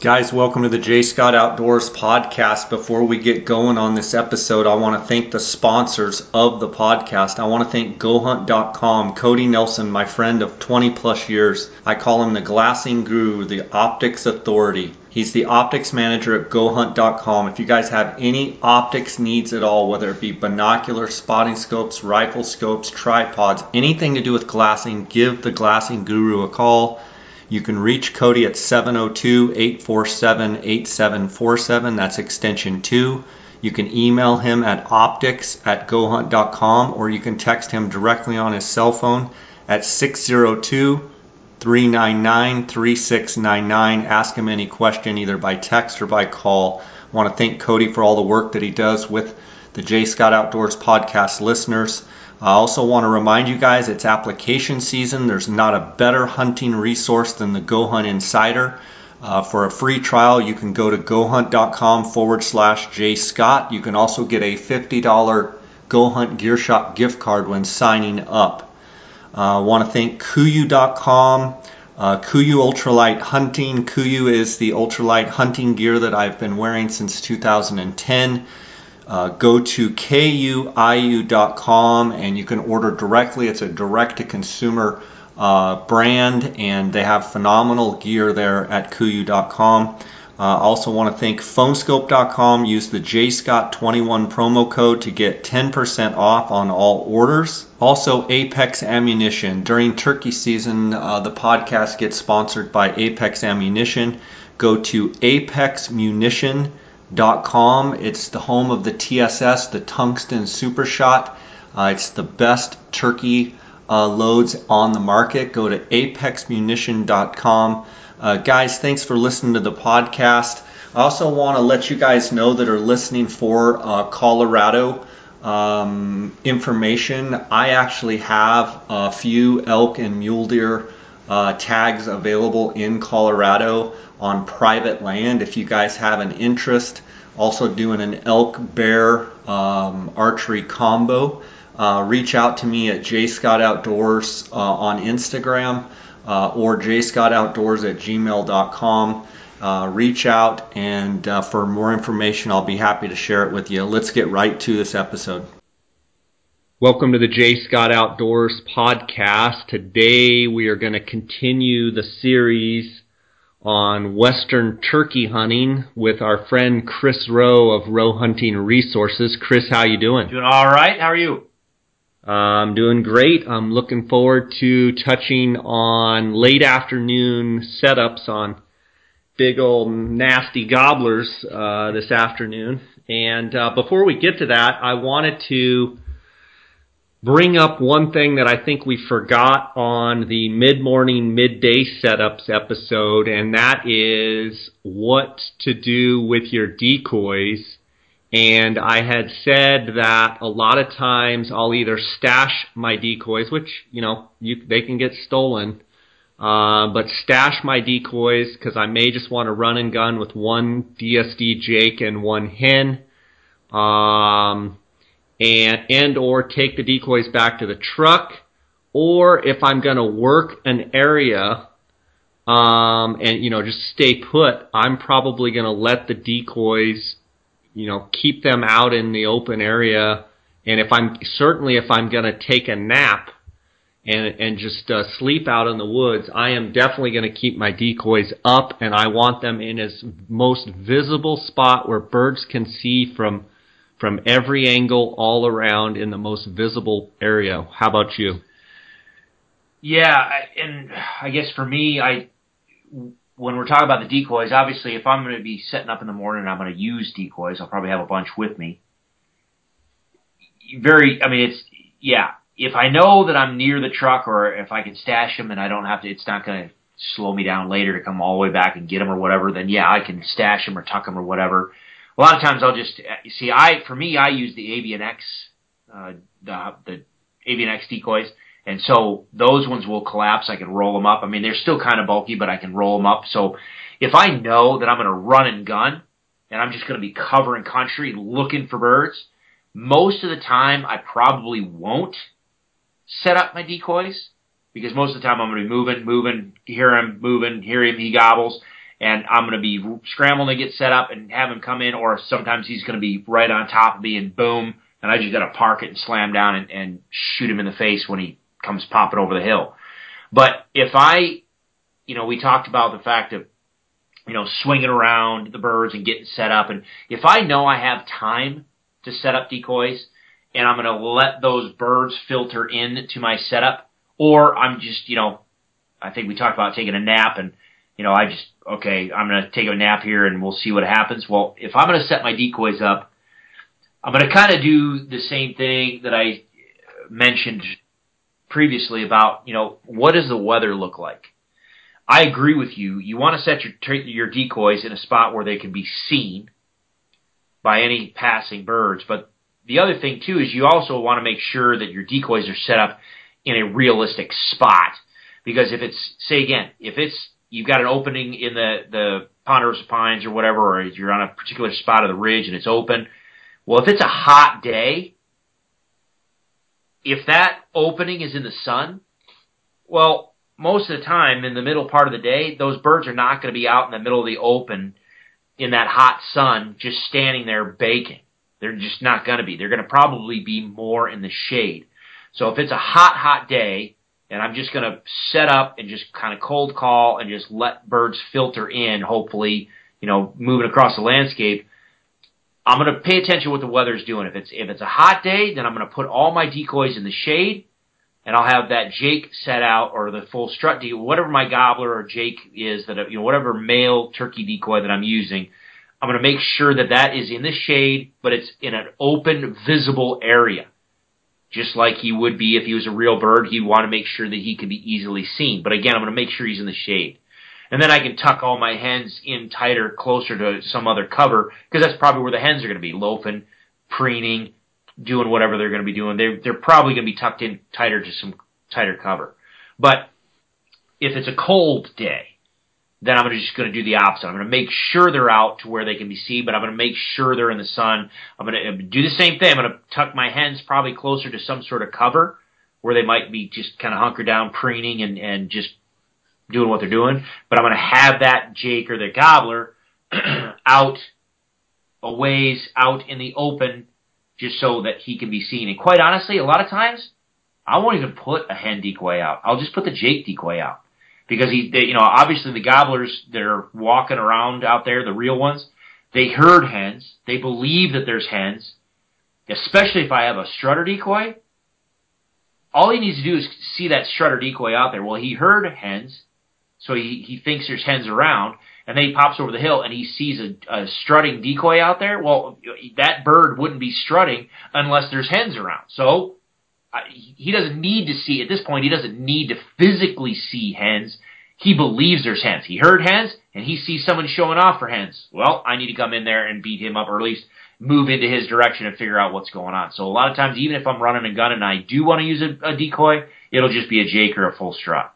Guys, welcome to the J Scott Outdoors podcast. Before we get going on this episode, I want to thank the sponsors of the podcast. I want to thank GoHunt.com, Cody Nelson, my friend of 20 plus years. I call him the glassing guru, the optics authority. He's the optics manager at GoHunt.com. If you guys have any optics needs at all, whether it be binoculars, spotting scopes, rifle scopes, tripods, anything to do with glassing, give the glassing guru a call. You can reach Cody at 702 847 8747. That's extension 2. You can email him at optics at gohunt.com or you can text him directly on his cell phone at 602 399 3699. Ask him any question either by text or by call. I want to thank Cody for all the work that he does with the J Scott Outdoors podcast listeners. I also want to remind you guys it's application season. There's not a better hunting resource than the Go Hunt Insider. Uh, for a free trial, you can go to gohunt.com forward slash jscott. You can also get a $50 Go Hunt Gear Shop gift card when signing up. I uh, want to thank KUIU.com. Uh, KUIU Ultralight Hunting. KUIU is the ultralight hunting gear that I've been wearing since 2010. Uh, go to kuiu.com and you can order directly. It's a direct to consumer uh, brand and they have phenomenal gear there at kuiu.com. I uh, also want to thank phoneskope.com. Use the JScott21 promo code to get 10% off on all orders. Also, Apex Ammunition. During turkey season, uh, the podcast gets sponsored by Apex Ammunition. Go to Apex Munition com. It's the home of the TSS, the Tungsten Super Shot. Uh, it's the best turkey uh, loads on the market. Go to apexmunition.com. Uh, guys, thanks for listening to the podcast. I also want to let you guys know that are listening for uh, Colorado um, information. I actually have a few elk and mule deer uh, tags available in Colorado on private land if you guys have an interest. Also doing an elk bear um, archery combo. Uh, reach out to me at jscottoutdoors uh, on Instagram uh, or jscottoutdoors at gmail.com. Uh, reach out and uh, for more information, I'll be happy to share it with you. Let's get right to this episode. Welcome to the J Scott Outdoors podcast. Today we are going to continue the series on western turkey hunting with our friend Chris Rowe of Rowe Hunting Resources. Chris, how you doing? Doing all right. How are you? I'm doing great. I'm looking forward to touching on late afternoon setups on big old nasty gobblers uh, this afternoon. And uh, before we get to that, I wanted to bring up one thing that I think we forgot on the mid-morning, midday setups episode, and that is what to do with your decoys. And I had said that a lot of times I'll either stash my decoys, which, you know, you, they can get stolen, uh, but stash my decoys because I may just want to run and gun with one DSD Jake and one hen. Um, and and or take the decoys back to the truck or if I'm going to work an area um, and you know just stay put, I'm probably going to let the decoys you know keep them out in the open area. And if I'm certainly if I'm going to take a nap and and just uh, sleep out in the woods, I am definitely going to keep my decoys up and I want them in as most visible spot where birds can see from from every angle all around in the most visible area. How about you? Yeah, and I guess for me, I when we're talking about the decoys, obviously, if I'm going to be setting up in the morning and I'm going to use decoys, I'll probably have a bunch with me. Very, I mean, it's yeah. If I know that I'm near the truck, or if I can stash them and I don't have to, it's not going to slow me down later to come all the way back and get them or whatever. Then yeah, I can stash them or tuck them or whatever a lot of times I'll just see. I for me, I use the Avian X, uh, the the Avian X decoys, and so those ones will collapse. I can roll them up. I mean, they're still kind of bulky, but I can roll them up. So if I know that I'm going to run and gun, and I'm just going to be covering country looking for birds, most of the time I probably won't set up my decoys because most of the time I'm going to be moving, moving, hear him moving, hear him, he gobbles, and I'm going to be scrambling to get set up and have him come in, or sometimes he's going to be right on top of me and boom, and I just got to park it and slam down and, and shoot him in the face when he comes popping over the hill. But if I, you know, we talked about the fact of, you know, swinging around the birds and getting set up, and if I know I have time to set up decoys, and I'm going to let those birds filter in to my setup, or I'm just, you know, I think we talked about taking a nap and you know, I just, okay, I'm going to take a nap here and we'll see what happens. Well, if I'm going to set my decoys up, I'm going to kind of do the same thing that I mentioned previously about, you know, what does the weather look like? I agree with you. You want to set your your decoys in a spot where they can be seen by any passing birds. But the other thing too is you also want to make sure that your decoys are set up in a realistic spot. Because if it's, say again, if it's you've got an opening in the the ponderosa pines or whatever, or you're on a particular spot of the ridge and it's open. Well, if it's a hot day, if that opening is in the sun, well, most of the time in the middle part of the day, those birds are not going to be out in the middle of the open in that hot sun just standing there baking. They're just not going to be. They're going to probably be more in the shade. So if it's a hot, hot day, and I'm just going to set up and just kind of cold call and just let birds filter in, hopefully, you know, moving across the landscape. I'm going to pay attention what the weather's doing. If it's if it's a hot day, then I'm going to put all my decoys in the shade, and I'll have that Jake set out or the full strut decoy, whatever my gobbler or Jake is that you know whatever male turkey decoy that I'm using. I'm going to make sure that that is in the shade, but it's in an open, visible area just like he would be if he was a real bird. He'd want to make sure that he could be easily seen. But again, I'm going to make sure he's in the shade. And then I can tuck all my hens in tighter, closer to some other cover, because that's probably where the hens are going to be, loafing, preening, doing whatever they're going to be doing. They're, they're probably going to be tucked in tighter to some tighter cover. But if it's a cold day, then I'm just going to do the opposite. I'm going to make sure they're out to where they can be seen, but I'm going to make sure they're in the sun. I'm going to uh, do the same thing. I'm going to tuck my hens probably closer to some sort of cover where they might be just kind of hunkered down, preening and, and just doing what they're doing. But I'm going to have that Jake or the gobbler out a ways out in the open just so that he can be seen. And quite honestly, a lot of times I won't even put a hen decoy out. I'll just put the Jake decoy out because he, they, you know, obviously the gobblers that are walking around out there, the real ones, they herd hens. They believe that there's hens, especially if I have a strutter decoy. All he needs to do is see that strutter decoy out there. Well, he heard hens, so he, he thinks there's hens around, and then he pops over the hill and he sees a, a strutting decoy out there. Well, that bird wouldn't be strutting unless there's hens around. So he doesn't need to see at this point. He doesn't need to physically see hens. He believes there's hens. He heard hens and he sees someone showing off for hens. Well, I need to come in there and beat him up, or at least move into his direction and figure out what's going on. So a lot of times, even if I'm running a gun and I do want to use a, a decoy, it'll just be a Jake or a full strut.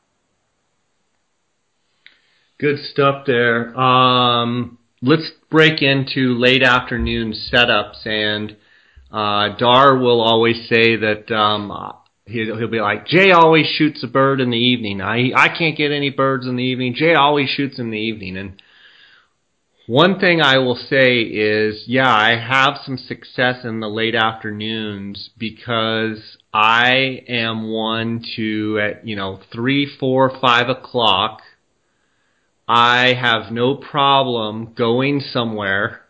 Good stuff there. Um, let's break into late afternoon setups and uh, Dar will always say that um, he'll, he'll be like, Jay always shoots a bird in the evening. I I can't get any birds in the evening. Jay always shoots in the evening. And one thing I will say is, yeah, I have some success in the late afternoons because I am one to at you know three, four, five o'clock. I have no problem going somewhere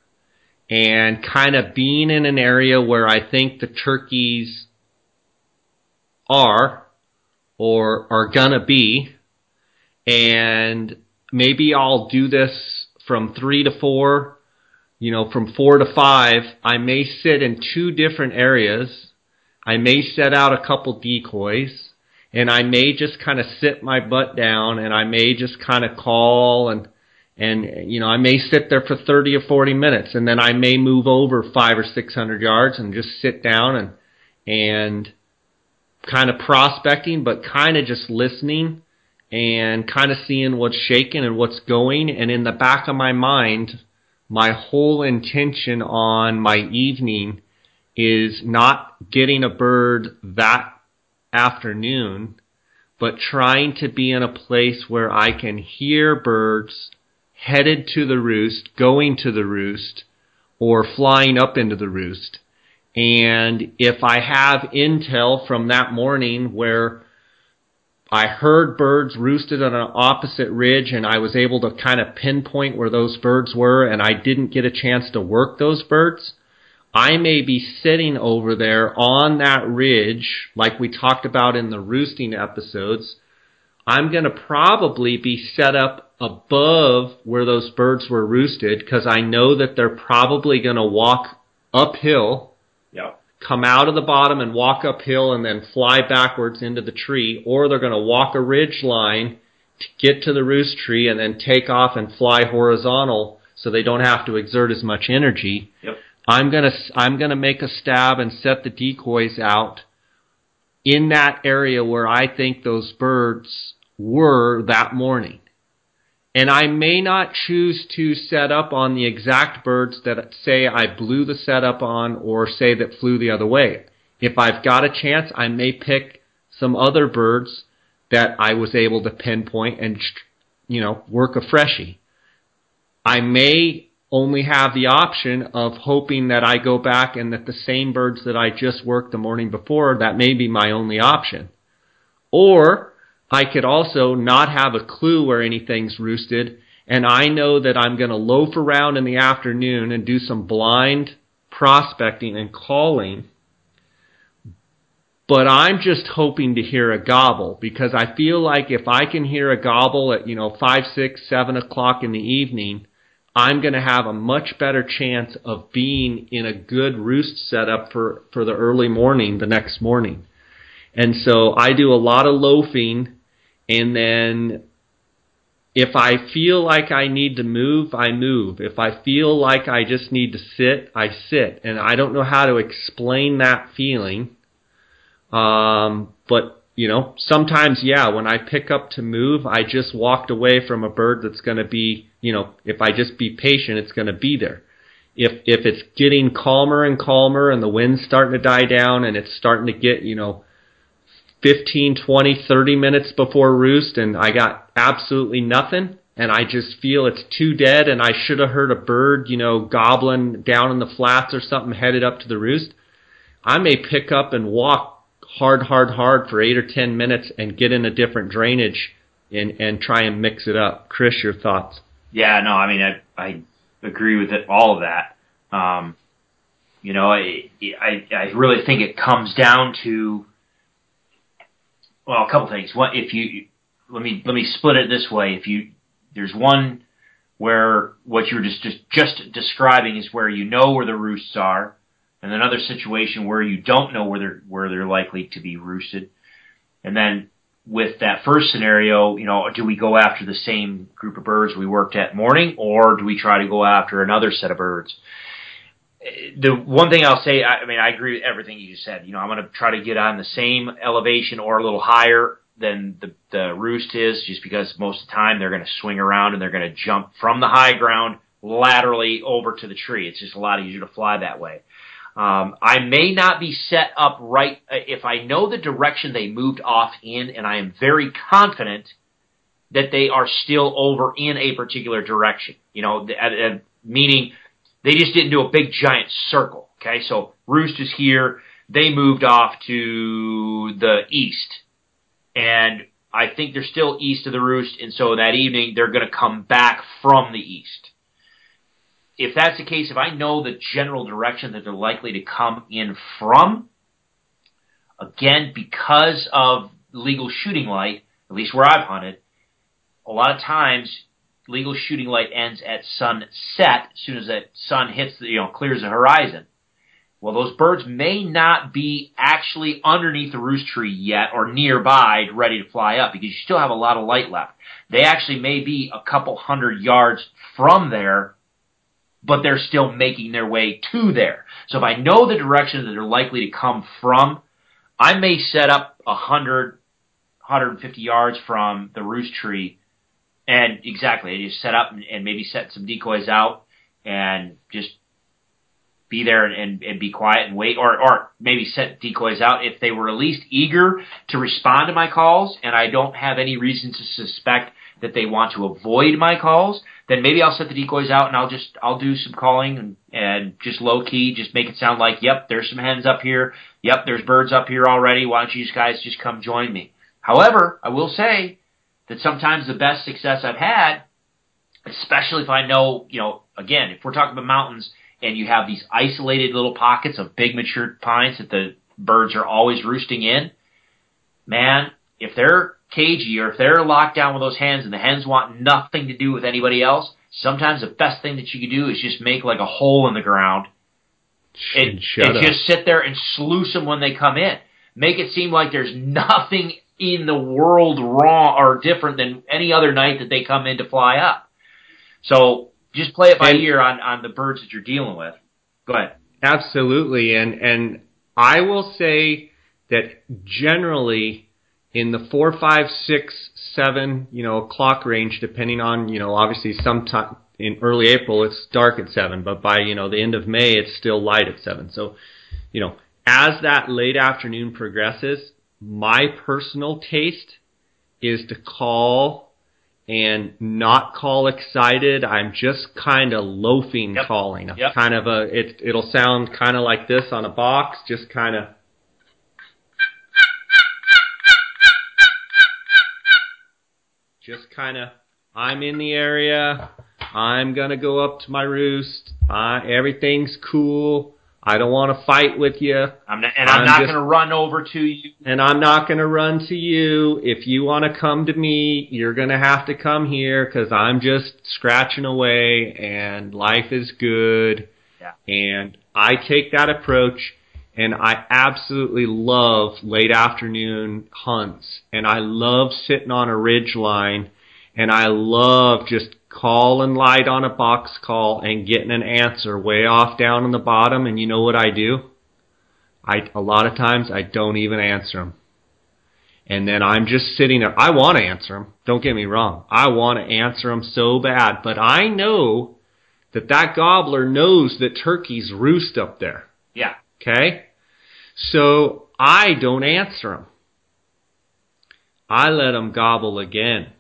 and kind of being in an area where I think the turkeys are or are gonna be, and maybe I'll do this from three to four, you know, from four to five. I may sit in two different areas. I may set out a couple decoys, and I may just kind of sit my butt down, and I may just kind of call and and you know I may sit there for 30 or 40 minutes and then I may move over 5 or 600 yards and just sit down and and kind of prospecting but kind of just listening and kind of seeing what's shaking and what's going. And in the back of my mind my whole intention on my evening is not getting a bird that afternoon but trying to be in a place where I can hear birds headed to the roost, going to the roost, or flying up into the roost. And if I have intel from that morning where I heard birds roosted on an opposite ridge and I was able to kind of pinpoint where those birds were and I didn't get a chance to work those birds, I may be sitting over there on that ridge, like we talked about in the roosting episodes. I'm going to probably be set up above where those birds were roosted because I know that they're probably going to walk uphill come out of the bottom and walk uphill and then fly backwards into the tree, or they're going to walk a ridge line to get to the roost tree and then take off and fly horizontal so they don't have to exert as much energy. Yep. I'm gonna I'm gonna make a stab and set the decoys out in that area where I think those birds were that morning. And I may not choose to set up on the exact birds that say I blew the setup on or say that flew the other way. If I've got a chance, I may pick some other birds that I was able to pinpoint and, you know, work a freshie. I may only have the option of hoping that I go back and that the same birds that I just worked the morning before, that may be my only option. Or I could also not have a clue where anything's roosted, and I know that I'm going to loaf around in the afternoon and do some blind prospecting and calling. But I'm just hoping to hear a gobble because I feel like if I can hear a gobble at, you know, five, six, seven o'clock in the evening, I'm going to have a much better chance of being in a good roost setup for, for the early morning the next morning. And so I do a lot of loafing and then if I feel like I need to move, I move. If I feel like I just need to sit, I sit. And I don't know how to explain that feeling. Um, but you know, sometimes, yeah, when I pick up to move, I just walked away from a bird that's going to be, you know, if I just be patient, it's going to be there. If, if it's getting calmer and calmer and the wind's starting to die down and it's starting to get, you know, 15, 20, 30 minutes before roost and I got absolutely nothing and I just feel it's too dead and I should have heard a bird, you know, gobbling down in the flats or something headed up to the roost, I may pick up and walk hard, hard, hard for eight or ten minutes and get in a different drainage and, and try and mix it up. Chris, your thoughts? Yeah, no, I mean, I, I agree with it, all of that. Um, you know, I, I, I really think it comes down to well, a couple things. One, if you let me let me split it this way. If you there's one where what you're just just, just describing is where you know where the roosts are, and another situation where you don't know where they're where they're likely to be roosted, and then with that first scenario, you know, do we go after the same group of birds we worked at morning, or do we try to go after another set of birds? The one thing I'll say, I, I mean, I agree with everything you just said. You know, I'm going to try to get on the same elevation or a little higher than the, the roost is, just because most of the time they're going to swing around and they're going to jump from the high ground laterally over to the tree. It's just a lot easier to fly that way. Um, I may not be set up right uh, if I know the direction they moved off in, and I am very confident that they are still over in a particular direction. You know, meaning they just didn't do a big giant circle. Okay, so Roost is here. They moved off to the east, and I think they're still east of the Roost, and so that evening they're going to come back from the east. If that's the case, if I know the general direction that they're likely to come in from, again, because of legal shooting light, at least where I've hunted, a lot of times legal shooting light ends at sunset as soon as that sun hits the, you know, clears the horizon. Well, those birds may not be actually underneath the roost tree yet or nearby ready to fly up because you still have a lot of light left. They actually may be a couple hundred yards from there, but they're still making their way to there. So if I know the direction that they're likely to come from, I may set up a hundred, 150 yards from the roost tree and exactly, you set up and, maybe set some decoys out and just be there and, and, and, be quiet and wait, or or maybe set decoys out if they were at least eager to respond to my calls, and I don't have any reason to suspect that they want to avoid my calls. then maybe I'll set the decoys out and I'll just I'll do some calling and, and just low key, just make it sound like, yep, there's some hens up here. Yep, there's birds up here already. Why don't you guys just come join me? However, I will say that sometimes the best success I've had, especially if I know, you know, again, if we're talking about mountains and you have these isolated little pockets of big mature pines that the birds are always roosting in, man, if they're cagey or if they're locked down with those hens and the hens want nothing to do with anybody else, sometimes the best thing that you can do is just make like a hole in the ground and, and just sit there and sluice them when they come in. Make it seem like there's nothing in the world wrong or different than any other night that they come in to fly up. So just play it by and, ear on, on the birds that you're dealing with. Go ahead. Absolutely. And, and I will say that generally in the four, five, six, seven, you know, clock range, depending on, you know, obviously sometime in early April it's dark at seven, but by, you know, the end of May it's still light at seven. So, you know, as that late afternoon progresses, my personal taste is to call and not call excited. I'm just kind of loafing yep. calling. Yep. Kind of a it it'll sound kind of like this on a box, just kind of just kind of I'm in the area. I'm gonna go up to my roost. Uh, everything's cool. I don't want to fight with you. I'm not, and I'm, I'm not going to run over to you. And I'm not going to run to you. If you want to come to me, you're going to have to come here because I'm just scratching away and life is good. Yeah. And I take that approach and I absolutely love late afternoon hunts and I love sitting on a ridge line and I love just calling light on a box call and getting an answer way off down in the bottom. And you know what I do? I a lot of times I don't even answer them. And then I'm just sitting there. I want to answer them. Don't get me wrong. I want to answer them so bad, but I know that that gobbler knows that turkeys roost up there. Yeah. Okay? So I don't answer them. I let them gobble again.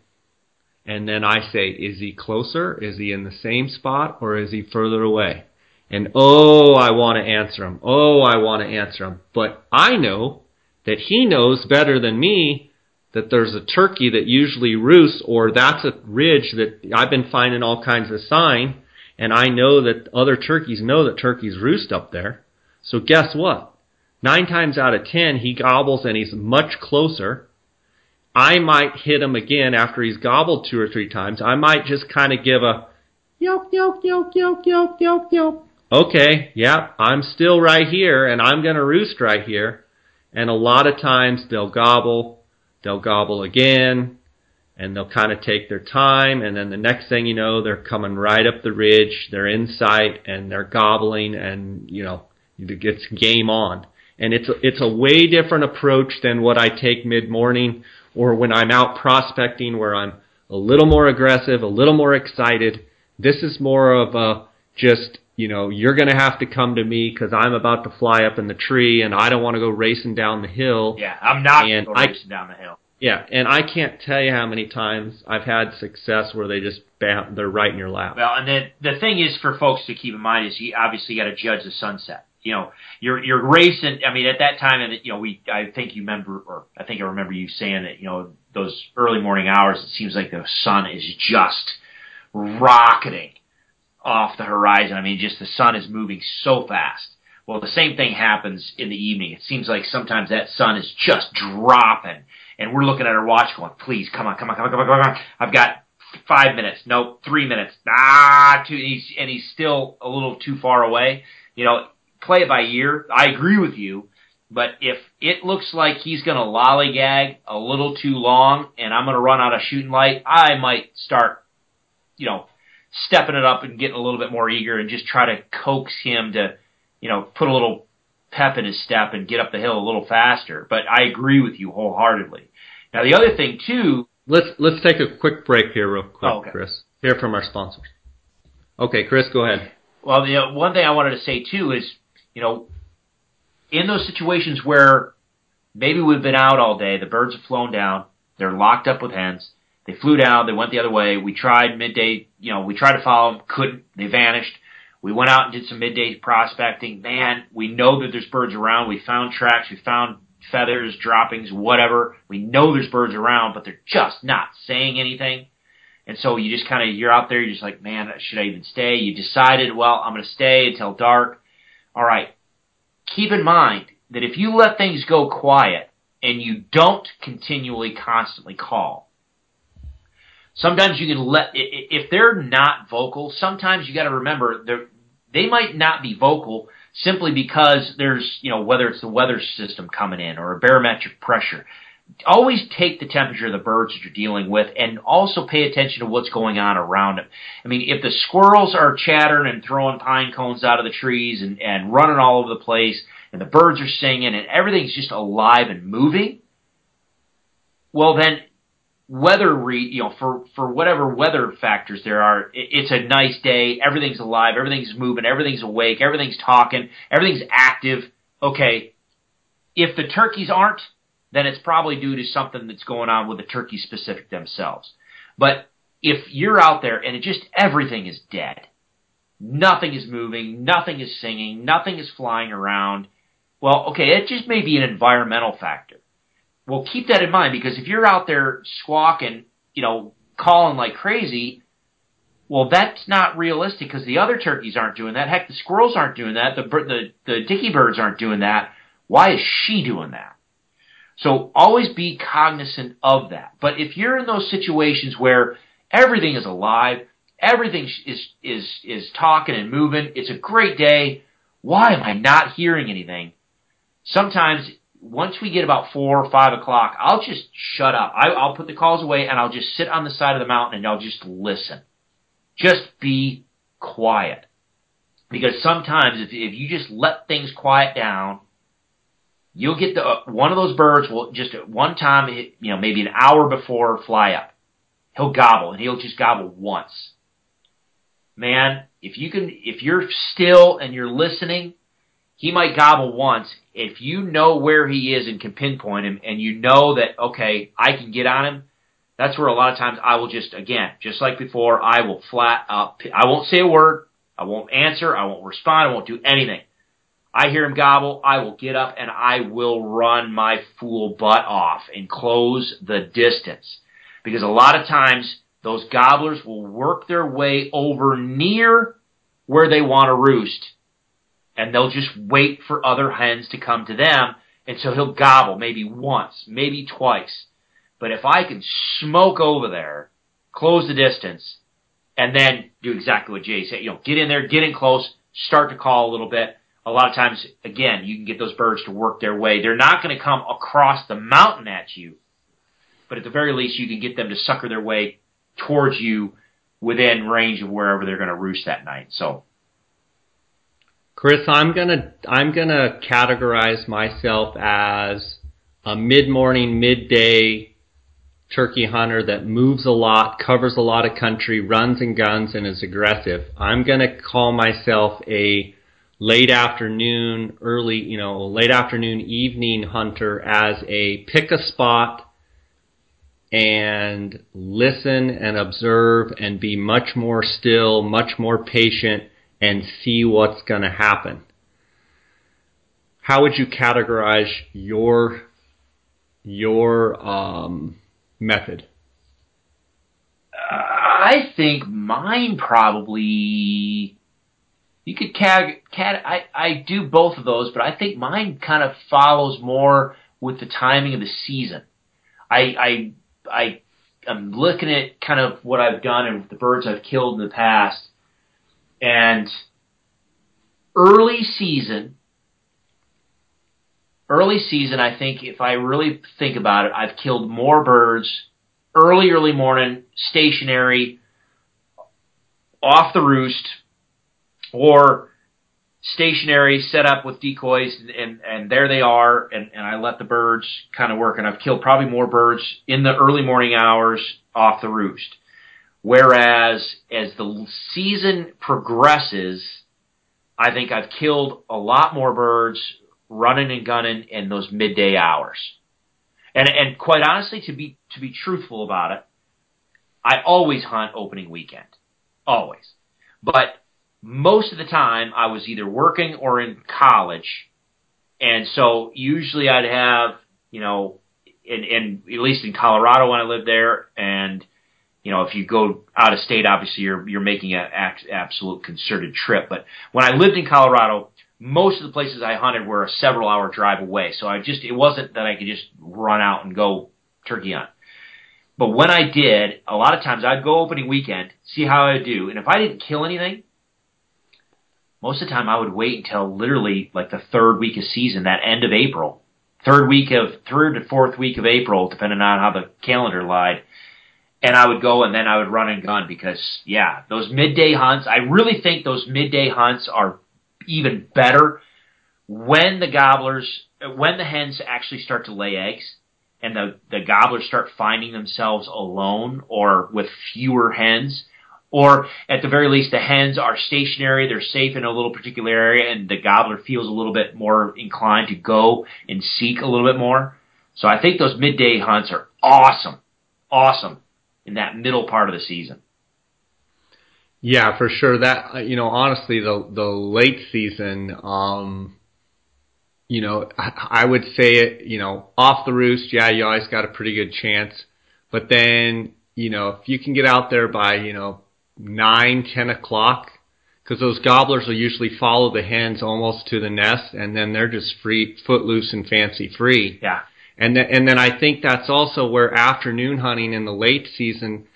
And then I say, is he closer? Is he in the same spot or is he further away? And oh, I want to answer him. Oh, I want to answer him. But I know that he knows better than me that there's a turkey that usually roosts or that's a ridge that I've been finding all kinds of sign and I know that other turkeys know that turkeys roost up there. So guess what? Nine times out of ten, he gobbles and he's much closer I might hit him again after he's gobbled two or three times. I might just kind of give a yelp, yelp, yelp, yelp, yelp, yelp, yelp. Okay, yeah, I'm still right here and I'm going to roost right here. And a lot of times they'll gobble, they'll gobble again, and they'll kind of take their time. And then the next thing you know, they're coming right up the ridge, they're in sight, and they're gobbling, and you know, it's game on. And it's a, it's a way different approach than what I take mid morning or when I'm out prospecting where I'm a little more aggressive, a little more excited. This is more of a just, you know, you're going to have to come to me because I'm about to fly up in the tree and I don't want to go racing down the hill. Yeah, I'm not and going racing down the hill. Yeah, and I can't tell you how many times I've had success where they just bam, they're right in your lap. Well, and then the thing is for folks to keep in mind is you obviously got to judge the sunset you know, you're you're racing. I mean, at that time, and you know, we I think you remember, or I think I remember you saying that you know those early morning hours. It seems like the sun is just rocketing off the horizon. I mean, just the sun is moving so fast. Well, the same thing happens in the evening. It seems like sometimes that sun is just dropping, and we're looking at our watch, going, "Please, come on, come on, come on, come on, come on!" I've got five minutes, nope, three minutes, ah, two, and he's, and he's still a little too far away. You know, play it by ear. I agree with you, but if it looks like he's going to lollygag a little too long and I'm going to run out of shooting light, I might start, you know, stepping it up and getting a little bit more eager and just try to coax him to, you know, put a little pep in his step and get up the hill a little faster. But I agree with you wholeheartedly. Now the other thing too. Let's let's take a quick break here, real quick, oh, okay. Chris. Hear from our sponsors. Okay, Chris, go ahead. Well, the uh, one thing I wanted to say too is you know, in those situations where maybe we've been out all day, the birds have flown down, they're locked up with hens, They flew down. They went the other way. We tried midday. You know, we tried to follow them. Couldn't. They vanished. We went out and did some midday prospecting. Man, we know that there's birds around. We found tracks. We found feathers, droppings, whatever. We know there's birds around, but they're just not saying anything. And so you just kind of, you're out there, you're just like, man, should I even stay? You decided, well, I'm going to stay until dark. All right. Keep in mind that if you let things go quiet and you don't continually, constantly call, sometimes you can let, if they're not vocal, sometimes you got to remember they they might not be vocal simply because there's, you know, whether it's the weather system coming in or a barometric pressure always take the temperature of the birds that you're dealing with and also pay attention to what's going on around them. I mean, if the squirrels are chattering and throwing pine cones out of the trees and, and running all over the place and the birds are singing and everything's just alive and moving, well then weather re, you know, for, for whatever weather factors there are, it's a nice day, everything's alive, everything's moving, everything's awake, everything's talking, everything's active. Okay. If the turkeys aren't, then it's probably due to something that's going on with the turkey specific themselves. But if you're out there and it just everything is dead, nothing is moving, nothing is singing, nothing is flying around, well, okay, it just may be an environmental factor. Well, keep that in mind because if you're out there squawking, you know, calling like crazy, well, that's not realistic because the other turkeys aren't doing that. Heck, the squirrels aren't doing that. The the the dicky birds aren't doing that. Why is she doing that? So always be cognizant of that. But if you're in those situations where everything is alive, everything is, is, is talking and moving, it's a great day, why am I not hearing anything? Sometimes once we get about four or five o'clock, I'll just shut up. I, will put the calls away and I'll just sit on the side of the mountain and I'll just listen. Just be quiet. Because sometimes if, if you just let things quiet down, You'll get the uh, one of those birds will just at one time, you know, maybe an hour before fly up. He'll gobble and he'll just gobble once. Man, if you can, if you're still and you're listening, he might gobble once. If you know where he is and can pinpoint him, and you know that okay, I can get on him, that's where a lot of times I will just again, just like before, I will flat up. I won't say a word. I won't answer. I won't respond. I won't do anything. I hear him gobble, I will get up and I will run my fool butt off and close the distance. Because a lot of times those gobblers will work their way over near where they want to roost and they'll just wait for other hens to come to them and so he'll gobble maybe once, maybe twice. But if I can smoke over there, close the distance, and then do exactly what Jay said, you know, get in there, get in close, start to call a little bit, a lot of times, again, you can get those birds to work their way. They're not going to come across the mountain at you, but at the very least, you can get them to sucker their way towards you within range of wherever they're going to roost that night. So, Chris, I'm gonna I'm gonna categorize myself as a mid-morning, midday turkey hunter that moves a lot, covers a lot of country, runs and guns, and is aggressive. I'm gonna call myself a late afternoon, early, you know, late afternoon, evening hunter as a pick a spot and listen and observe and be much more still, much more patient and see what's going to happen. How would you categorize your your um, method? I think mine probably you could cat, cat I, I do both of those, but I think mine kind of follows more with the timing of the season. I, I, I, I'm looking at kind of what I've done and the birds I've killed in the past, and early season, early season, I think if I really think about it, I've killed more birds early, early morning, stationary, off the roost, or stationary set up with decoys and, and, and there they are and, and I let the birds kind of work and I've killed probably more birds in the early morning hours off the roost. Whereas as the season progresses, I think I've killed a lot more birds running and gunning in those midday hours. And and quite honestly, to be to be truthful about it, I always hunt opening weekend. Always. But most of the time I was either working or in college. And so usually I'd have, you know, in, in at least in Colorado when I lived there and you know, if you go out of state, obviously you're you're making an absolute concerted trip. But when I lived in Colorado, most of the places I hunted were a several hour drive away. So I just it wasn't that I could just run out and go turkey hunt. But when I did, a lot of times I'd go opening weekend, see how I do, and if I didn't kill anything, most of the time I would wait until literally like the third week of season, that end of April, third week of third to fourth week of April, depending on how the calendar lied. And I would go and then I would run and gun because yeah, those midday hunts, I really think those midday hunts are even better when the gobblers, when the hens actually start to lay eggs and the, the gobblers start finding themselves alone or with fewer hens or at the very least, the hens are stationary, they're safe in a little particular area, and the gobbler feels a little bit more inclined to go and seek a little bit more. So I think those midday hunts are awesome, awesome in that middle part of the season. Yeah, for sure. That you know, honestly, the the late season, um, you know, I would say it, you know, off the roost. Yeah, you always got a pretty good chance, but then you know, if you can get out there by you know nine, ten o'clock, because those gobblers will usually follow the hens almost to the nest, and then they're just free, footloose and fancy free. Yeah. And then, and then I think that's also where afternoon hunting in the late season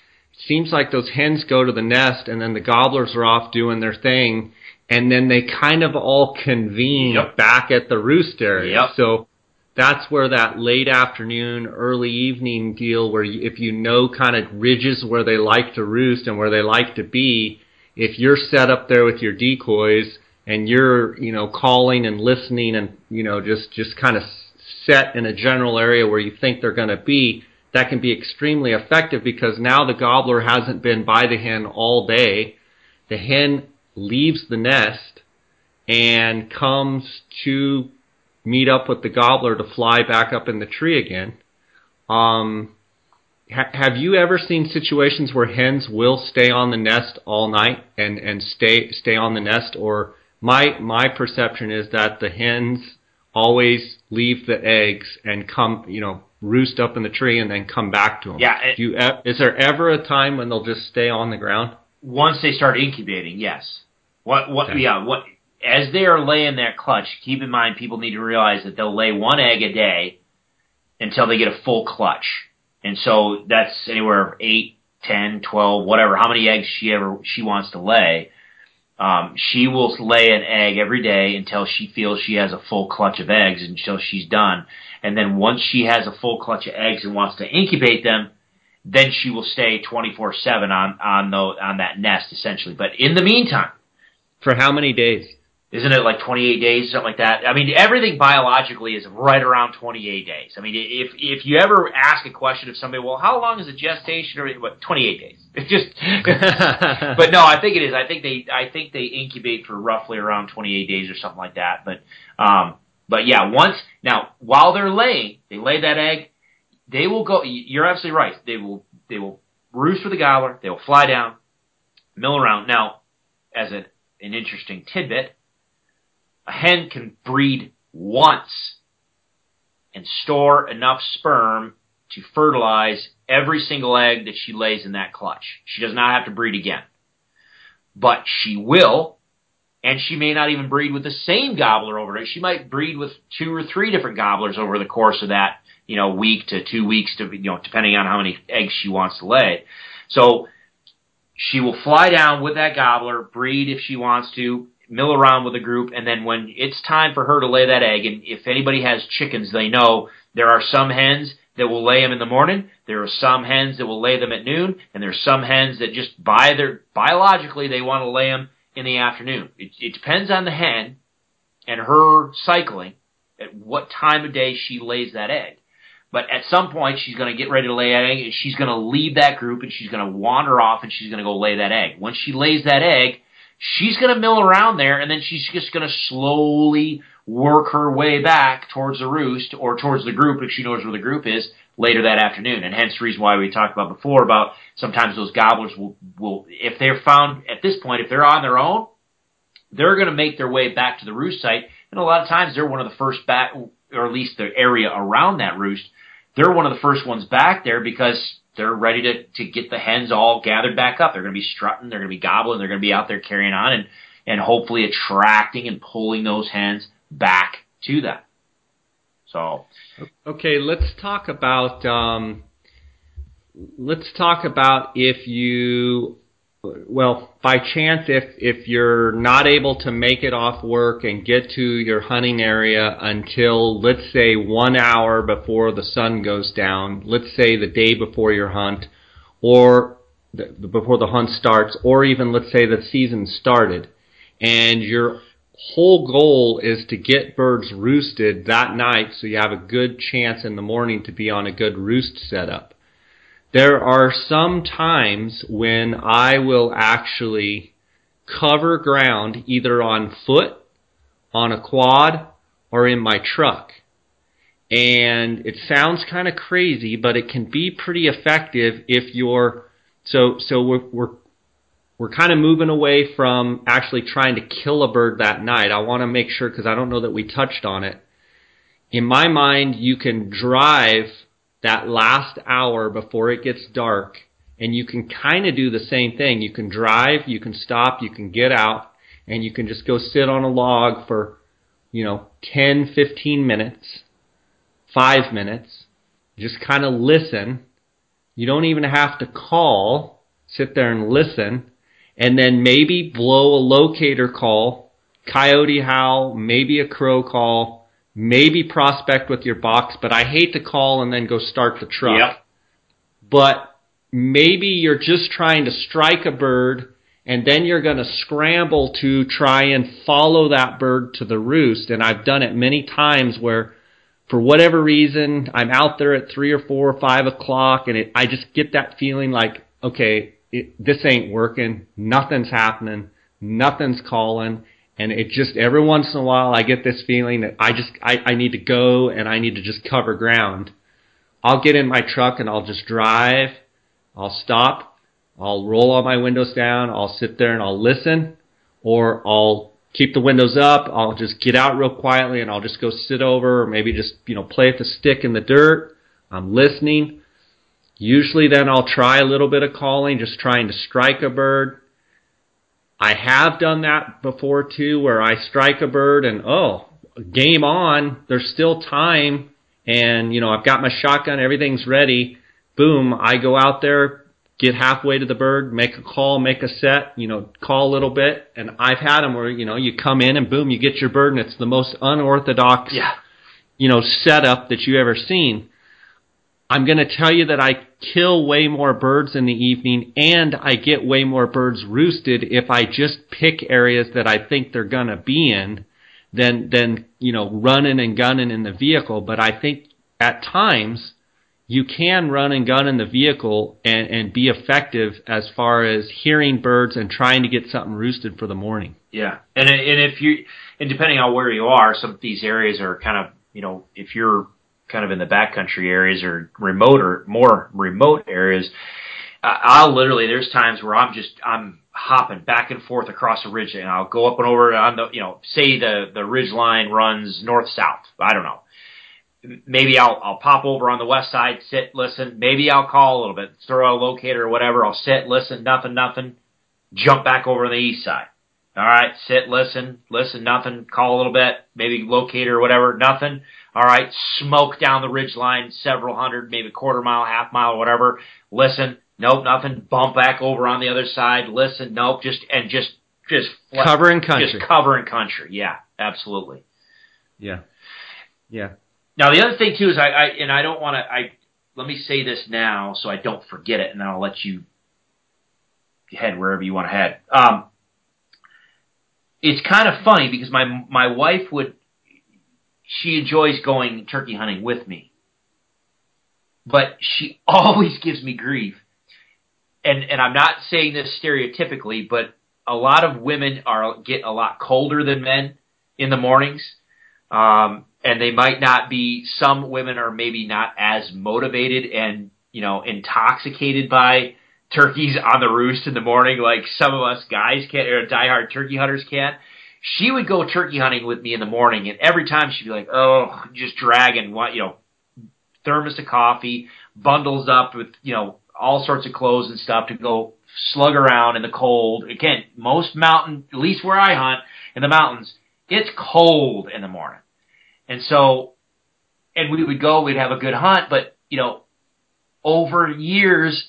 seems like those hens go to the nest, and then the gobblers are off doing their thing, and then they kind of all convene yep. back at the roost area. Yep. So that's where that late afternoon, early evening deal, where you, if you know kind of ridges where they like to roost and where they like to be, if you're set up there with your decoys and you're, you know, calling and listening and, you know, just, just kind of set in a general area where you think they're going to be, that can be extremely effective because now the gobbler hasn't been by the hen all day. The hen leaves the nest and comes to meet up with the gobbler to fly back up in the tree again. Um, ha- have you ever seen situations where hens will stay on the nest all night and, and stay stay on the nest? Or my my perception is that the hens always leave the eggs and come, you know, roost up in the tree and then come back to them. Yeah. It, you, is there ever a time when they'll just stay on the ground? Once they start incubating, yes. What what okay. yeah what as they are laying that clutch, keep in mind people need to realize that they'll lay one egg a day until they get a full clutch. And so that's anywhere of eight, ten, twelve, whatever, how many eggs she ever she wants to lay. Um, she will lay an egg every day until she feels she has a full clutch of eggs until she's done. And then once she has a full clutch of eggs and wants to incubate them, then she will stay 24/7 on on the, on that nest essentially. But in the meantime, for how many days? Isn't it like 28 days, something like that? I mean, everything biologically is right around 28 days. I mean, if if you ever ask a question of somebody, well, how long is a gestation or what? 28 days. It's just, but no, I think it is. I think they I think they incubate for roughly around 28 days or something like that. But um, but yeah, once now while they're laying, they lay that egg. They will go. You're absolutely right. They will they will roost for the gobbler. They will fly down, mill around. Now, as an an interesting tidbit a hen can breed once and store enough sperm to fertilize every single egg that she lays in that clutch. She does not have to breed again. But she will, and she may not even breed with the same gobbler over it. She might breed with two or three different gobblers over the course of that, you know, week to two weeks to, you know, depending on how many eggs she wants to lay. So she will fly down with that gobbler, breed if she wants to, mill around with a group, and then when it's time for her to lay that egg, and if anybody has chickens, they know there are some hens that will lay them in the morning. There are some hens that will lay them at noon, and there's some hens that just by their biologically they want to lay them in the afternoon. It, it depends on the hen and her cycling at what time of day she lays that egg. But at some point, she's going to get ready to lay that egg, and she's going to leave that group, and she's going to wander off, and she's going to go lay that egg. Once she lays that egg, she's going to mill around there and then she's just going to slowly work her way back towards the roost or towards the group if she knows where the group is later that afternoon. And hence the reason why we talked about before about sometimes those gobblers will, will if they're found at this point, if they're on their own, they're going to make their way back to the roost site. And a lot of times they're one of the first back, or at least the area around that roost. They're one of the first ones back there because they're ready to, to get the hens all gathered back up. They're going to be strutting. They're going to be gobbling. They're going to be out there carrying on and, and hopefully attracting and pulling those hens back to them. So, okay, let's talk about um, let's talk about if you well by chance if if you're not able to make it off work and get to your hunting area until let's say one hour before the sun goes down let's say the day before your hunt or the, before the hunt starts or even let's say the season started and you're whole goal is to get birds roosted that night so you have a good chance in the morning to be on a good roost setup. There are some times when I will actually cover ground either on foot, on a quad, or in my truck. And it sounds kind of crazy, but it can be pretty effective if you're so so we're, we're we're kind of moving away from actually trying to kill a bird that night. I want to make sure because I don't know that we touched on it. In my mind, you can drive that last hour before it gets dark and you can kind of do the same thing. You can drive, you can stop, you can get out and you can just go sit on a log for, you know, 10, 15 minutes, 5 minutes. Just kind of listen. You don't even have to call. Sit there and listen and then maybe blow a locator call, coyote howl, maybe a crow call, maybe prospect with your box, but I hate to call and then go start the truck. Yep. But maybe you're just trying to strike a bird and then you're going to scramble to try and follow that bird to the roost. And I've done it many times where for whatever reason, I'm out there at three or four or five o'clock and it, I just get that feeling like, okay, it, this ain't working. Nothing's happening. Nothing's calling. And it just every once in a while I get this feeling that I just I, I need to go and I need to just cover ground. I'll get in my truck and I'll just drive. I'll stop. I'll roll all my windows down. I'll sit there and I'll listen, or I'll keep the windows up. I'll just get out real quietly and I'll just go sit over, or maybe just you know play with the stick in the dirt. I'm listening. Usually then I'll try a little bit of calling, just trying to strike a bird. I have done that before too, where I strike a bird and oh, game on, there's still time and you know, I've got my shotgun, everything's ready. Boom, I go out there, get halfway to the bird, make a call, make a set, you know, call a little bit. And I've had them where, you know, you come in and boom, you get your bird and it's the most unorthodox, yeah. you know, setup that you ever seen. I'm going to tell you that I kill way more birds in the evening and I get way more birds roosted if I just pick areas that I think they're going to be in than, than, you know, running and gunning in the vehicle. But I think at times you can run and gun in the vehicle and, and be effective as far as hearing birds and trying to get something roosted for the morning. Yeah. And, and if you, and depending on where you are, some of these areas are kind of, you know, if you're kind of in the backcountry areas or remote or more remote areas, I'll literally there's times where I'm just I'm hopping back and forth across a ridge and I'll go up and over on the you know say the the ridge line runs north south I don't know. Maybe I'll I'll pop over on the west side sit listen. Maybe I'll call a little bit throw a locator or whatever. I'll sit listen nothing nothing. Jump back over on the east side. All right sit listen listen nothing. Call a little bit maybe locator or whatever nothing all right, smoke down the ridge line several hundred, maybe a quarter mile, half mile, whatever. Listen, nope, nothing. Bump back over on the other side. Listen, nope, just and just just covering country. Just covering country. Yeah, absolutely. Yeah, yeah. Now the other thing too is I, I and I don't want to. I let me say this now so I don't forget it, and then I'll let you head wherever you want to head. Um, it's kind of funny because my my wife would she enjoys going turkey hunting with me. But she always gives me grief. And and I'm not saying this stereotypically, but a lot of women are get a lot colder than men in the mornings. Um, and they might not be. Some women are maybe not as motivated and you know intoxicated by turkeys on the roost in the morning like some of us guys can or diehard turkey hunters can. She would go turkey hunting with me in the morning, and every time she'd be like, "Oh, just dragging what you know." Thermos of coffee, bundles up with, you know, all sorts of clothes and stuff to go slug around in the cold. Again, most mountain, at least where I hunt in the mountains, it's cold in the morning. And so, and we would go, we'd have a good hunt, but, you know, over years,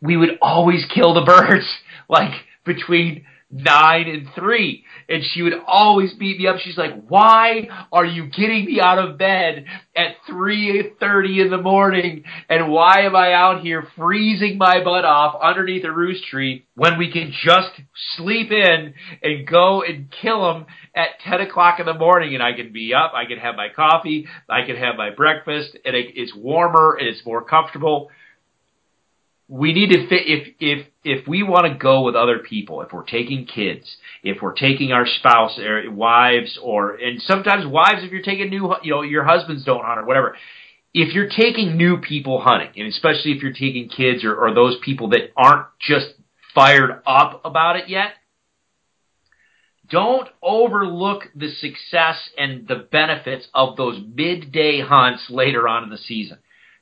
we would always kill the birds, like between nine and three. And she would always beat me up. She's like, why are you getting me out of bed at 3.30 in the morning? And why am I out here freezing my butt off underneath a roost tree when we can just sleep in and go and kill them at 10 o'clock in the morning and I can be up, I can have my coffee, I can have my breakfast and it's warmer and it's more comfortable we need to fit if if if we want to go with other people if we're taking kids if we're taking our spouse or wives or and sometimes wives if you're taking new you know your husbands don't hunt or whatever. If you're taking new people hunting and especially if you're taking kids or, or those people that aren't just fired up about it yet don't overlook the success and the benefits of those midday hunts later on in the season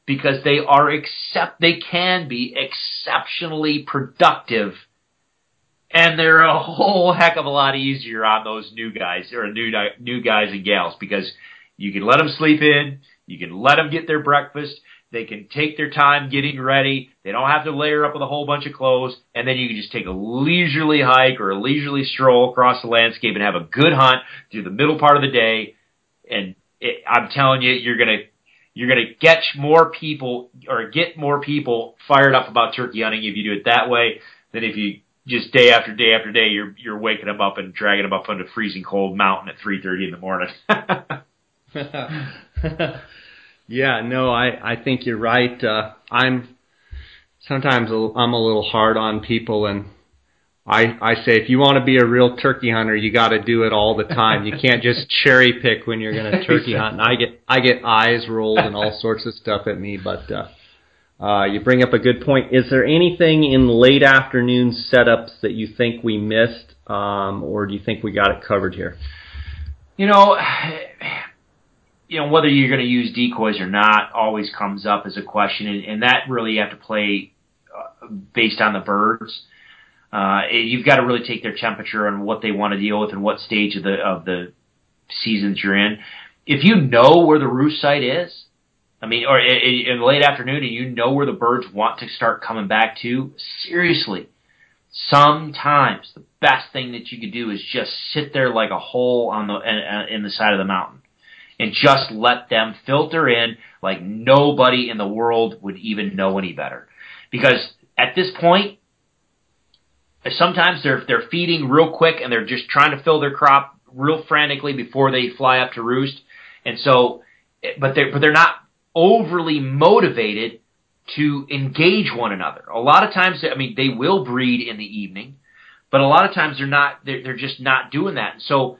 because they are except they can be exceptionally productive and they're a whole heck of a lot easier on those new guys or new new guys and gals because you can let them sleep in, you can let them get their breakfast, they can take their time getting ready, they don't have to layer up with a whole bunch of clothes, and then you can just take a leisurely hike or a leisurely stroll across the landscape and have a good hunt through the middle part of the day. And it, I'm telling you, you're gonna you're going to get more people or get more people fired up about turkey hunting if you do it that way than if you just day after day after day you're you're waking them up and dragging them up on the freezing cold mountain at 3:30 in the morning. yeah, no, I I think you're right. Uh, I'm sometimes I'm a little hard on people and I, I say if you want to be a real turkey hunter, you got to do it all the time. You can't just cherry pick when you're going to turkey hunt. And I get I get eyes rolled and all sorts of stuff at me. But uh, uh, you bring up a good point. Is there anything in late afternoon setups that you think we missed, um, or do you think we got it covered here? You know, you know whether you're going to use decoys or not always comes up as a question, and, and that really you have to play uh, based on the birds. Uh, you've got to really take their temperature and what they want to deal with and what stage of the of the seasons you're in. If you know where the roost site is, I mean, or in the late afternoon, and you know where the birds want to start coming back to, seriously, sometimes the best thing that you could do is just sit there like a hole on the in the side of the mountain, and just let them filter in like nobody in the world would even know any better, because at this point sometimes they're they're feeding real quick and they're just trying to fill their crop real frantically before they fly up to roost. And so, but they're but they're not overly motivated to engage one another. A lot of times, I mean, they will breed in the evening, but a lot of times they're not. They're, they're just not doing that. And so,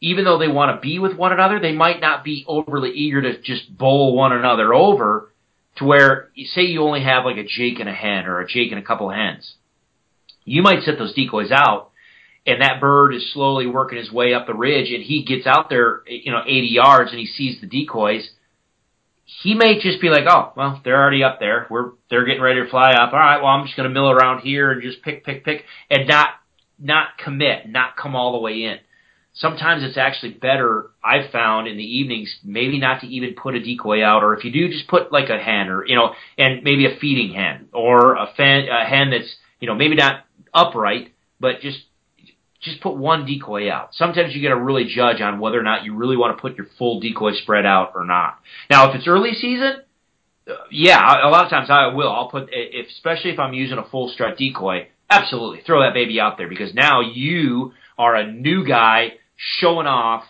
even though they want to be with one another, they might not be overly eager to just bowl one another over. To where, say, you only have like a Jake and a hen, or a Jake and a couple of hens you might set those decoys out and that bird is slowly working his way up the ridge and he gets out there, you know, 80 yards and he sees the decoys. He may just be like, oh, well, they're already up there. We're, they're getting ready to fly up. All right. Well, I'm just going to mill around here and just pick, pick, pick and not, not commit, not come all the way in. Sometimes it's actually better, I've found in the evenings, maybe not to even put a decoy out, or if you do, just put like a hen or, you know, and maybe a feeding hen or a, fan, a hen that's, you know, maybe not upright, but just just put one decoy out. Sometimes you got to really judge on whether or not you really want to put your full decoy spread out or not. Now, if it's early season, uh, yeah, a lot of times I will. I'll put, if, especially if I'm using a full strut decoy, absolutely throw that baby out there because now you are a new guy showing off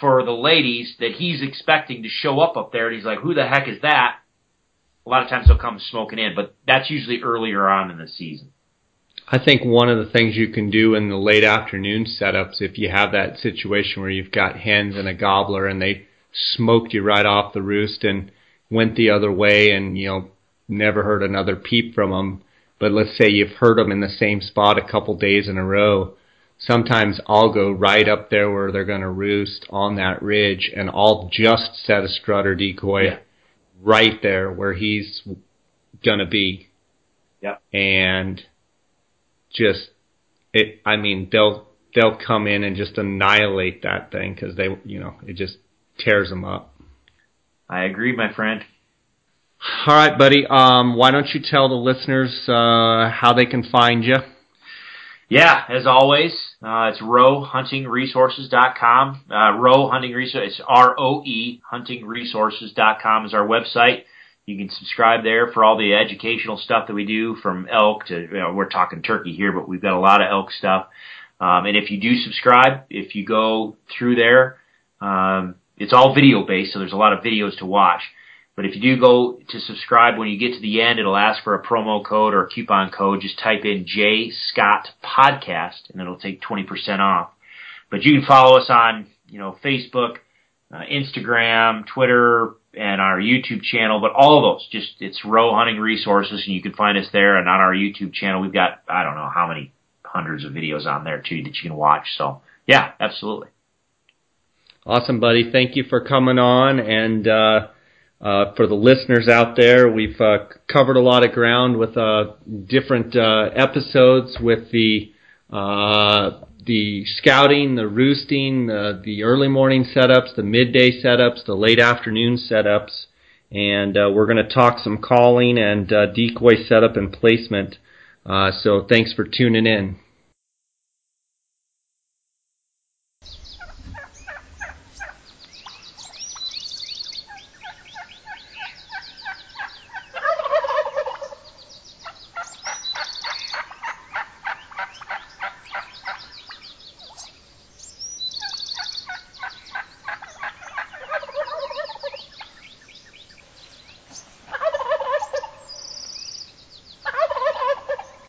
for the ladies that he's expecting to show up up there, and he's like, "Who the heck is that?" A lot of times they'll come smoking in, but that's usually earlier on in the season. I think one of the things you can do in the late afternoon setups, if you have that situation where you've got hens and a gobbler and they smoked you right off the roost and went the other way and you know never heard another peep from them. But let's say you've heard them in the same spot a couple days in a row. Sometimes I'll go right up there where they're going to roost on that ridge, and I'll just set a strutter decoy Yeah. right there where he's going to be. Yep. And just it. I mean, they'll they'll come in and just annihilate that thing because they, you know, it just tears them up. I agree, my friend. All right, buddy. Um, why don't you tell the listeners uh, how they can find you? Yeah, as always, uh, it's roehuntingresources.com. Uh, Roe Hunting Resources, R-O-E, huntingresources.com is our website. You can subscribe there for all the educational stuff that we do from elk to, you know, we're talking turkey here, but we've got a lot of elk stuff. Um, and if you do subscribe, if you go through there, um, it's all video based, so there's a lot of videos to watch. But if you do go to subscribe, when you get to the end, it'll ask for a promo code or a coupon code. Just type in J Scott Podcast, and it'll take 20% off. But you can follow us on, you know, Facebook, uh, Instagram, Twitter, and our YouTube channel. But all of those, just it's Roe Hunting Resources, and you can find us there. And on our YouTube channel, we've got I don't know how many hundreds of videos on there too that you can watch. So yeah, absolutely. Awesome, buddy. Thank you for coming on. And uh, uh, for the listeners out there, we've uh, covered a lot of ground with uh, different uh, episodes with the uh, the scouting, the roosting, the, the early morning setups, the midday setups, the late afternoon setups, and uh, we're going to talk some calling and uh, decoy setup and placement. Uh, so thanks for tuning in.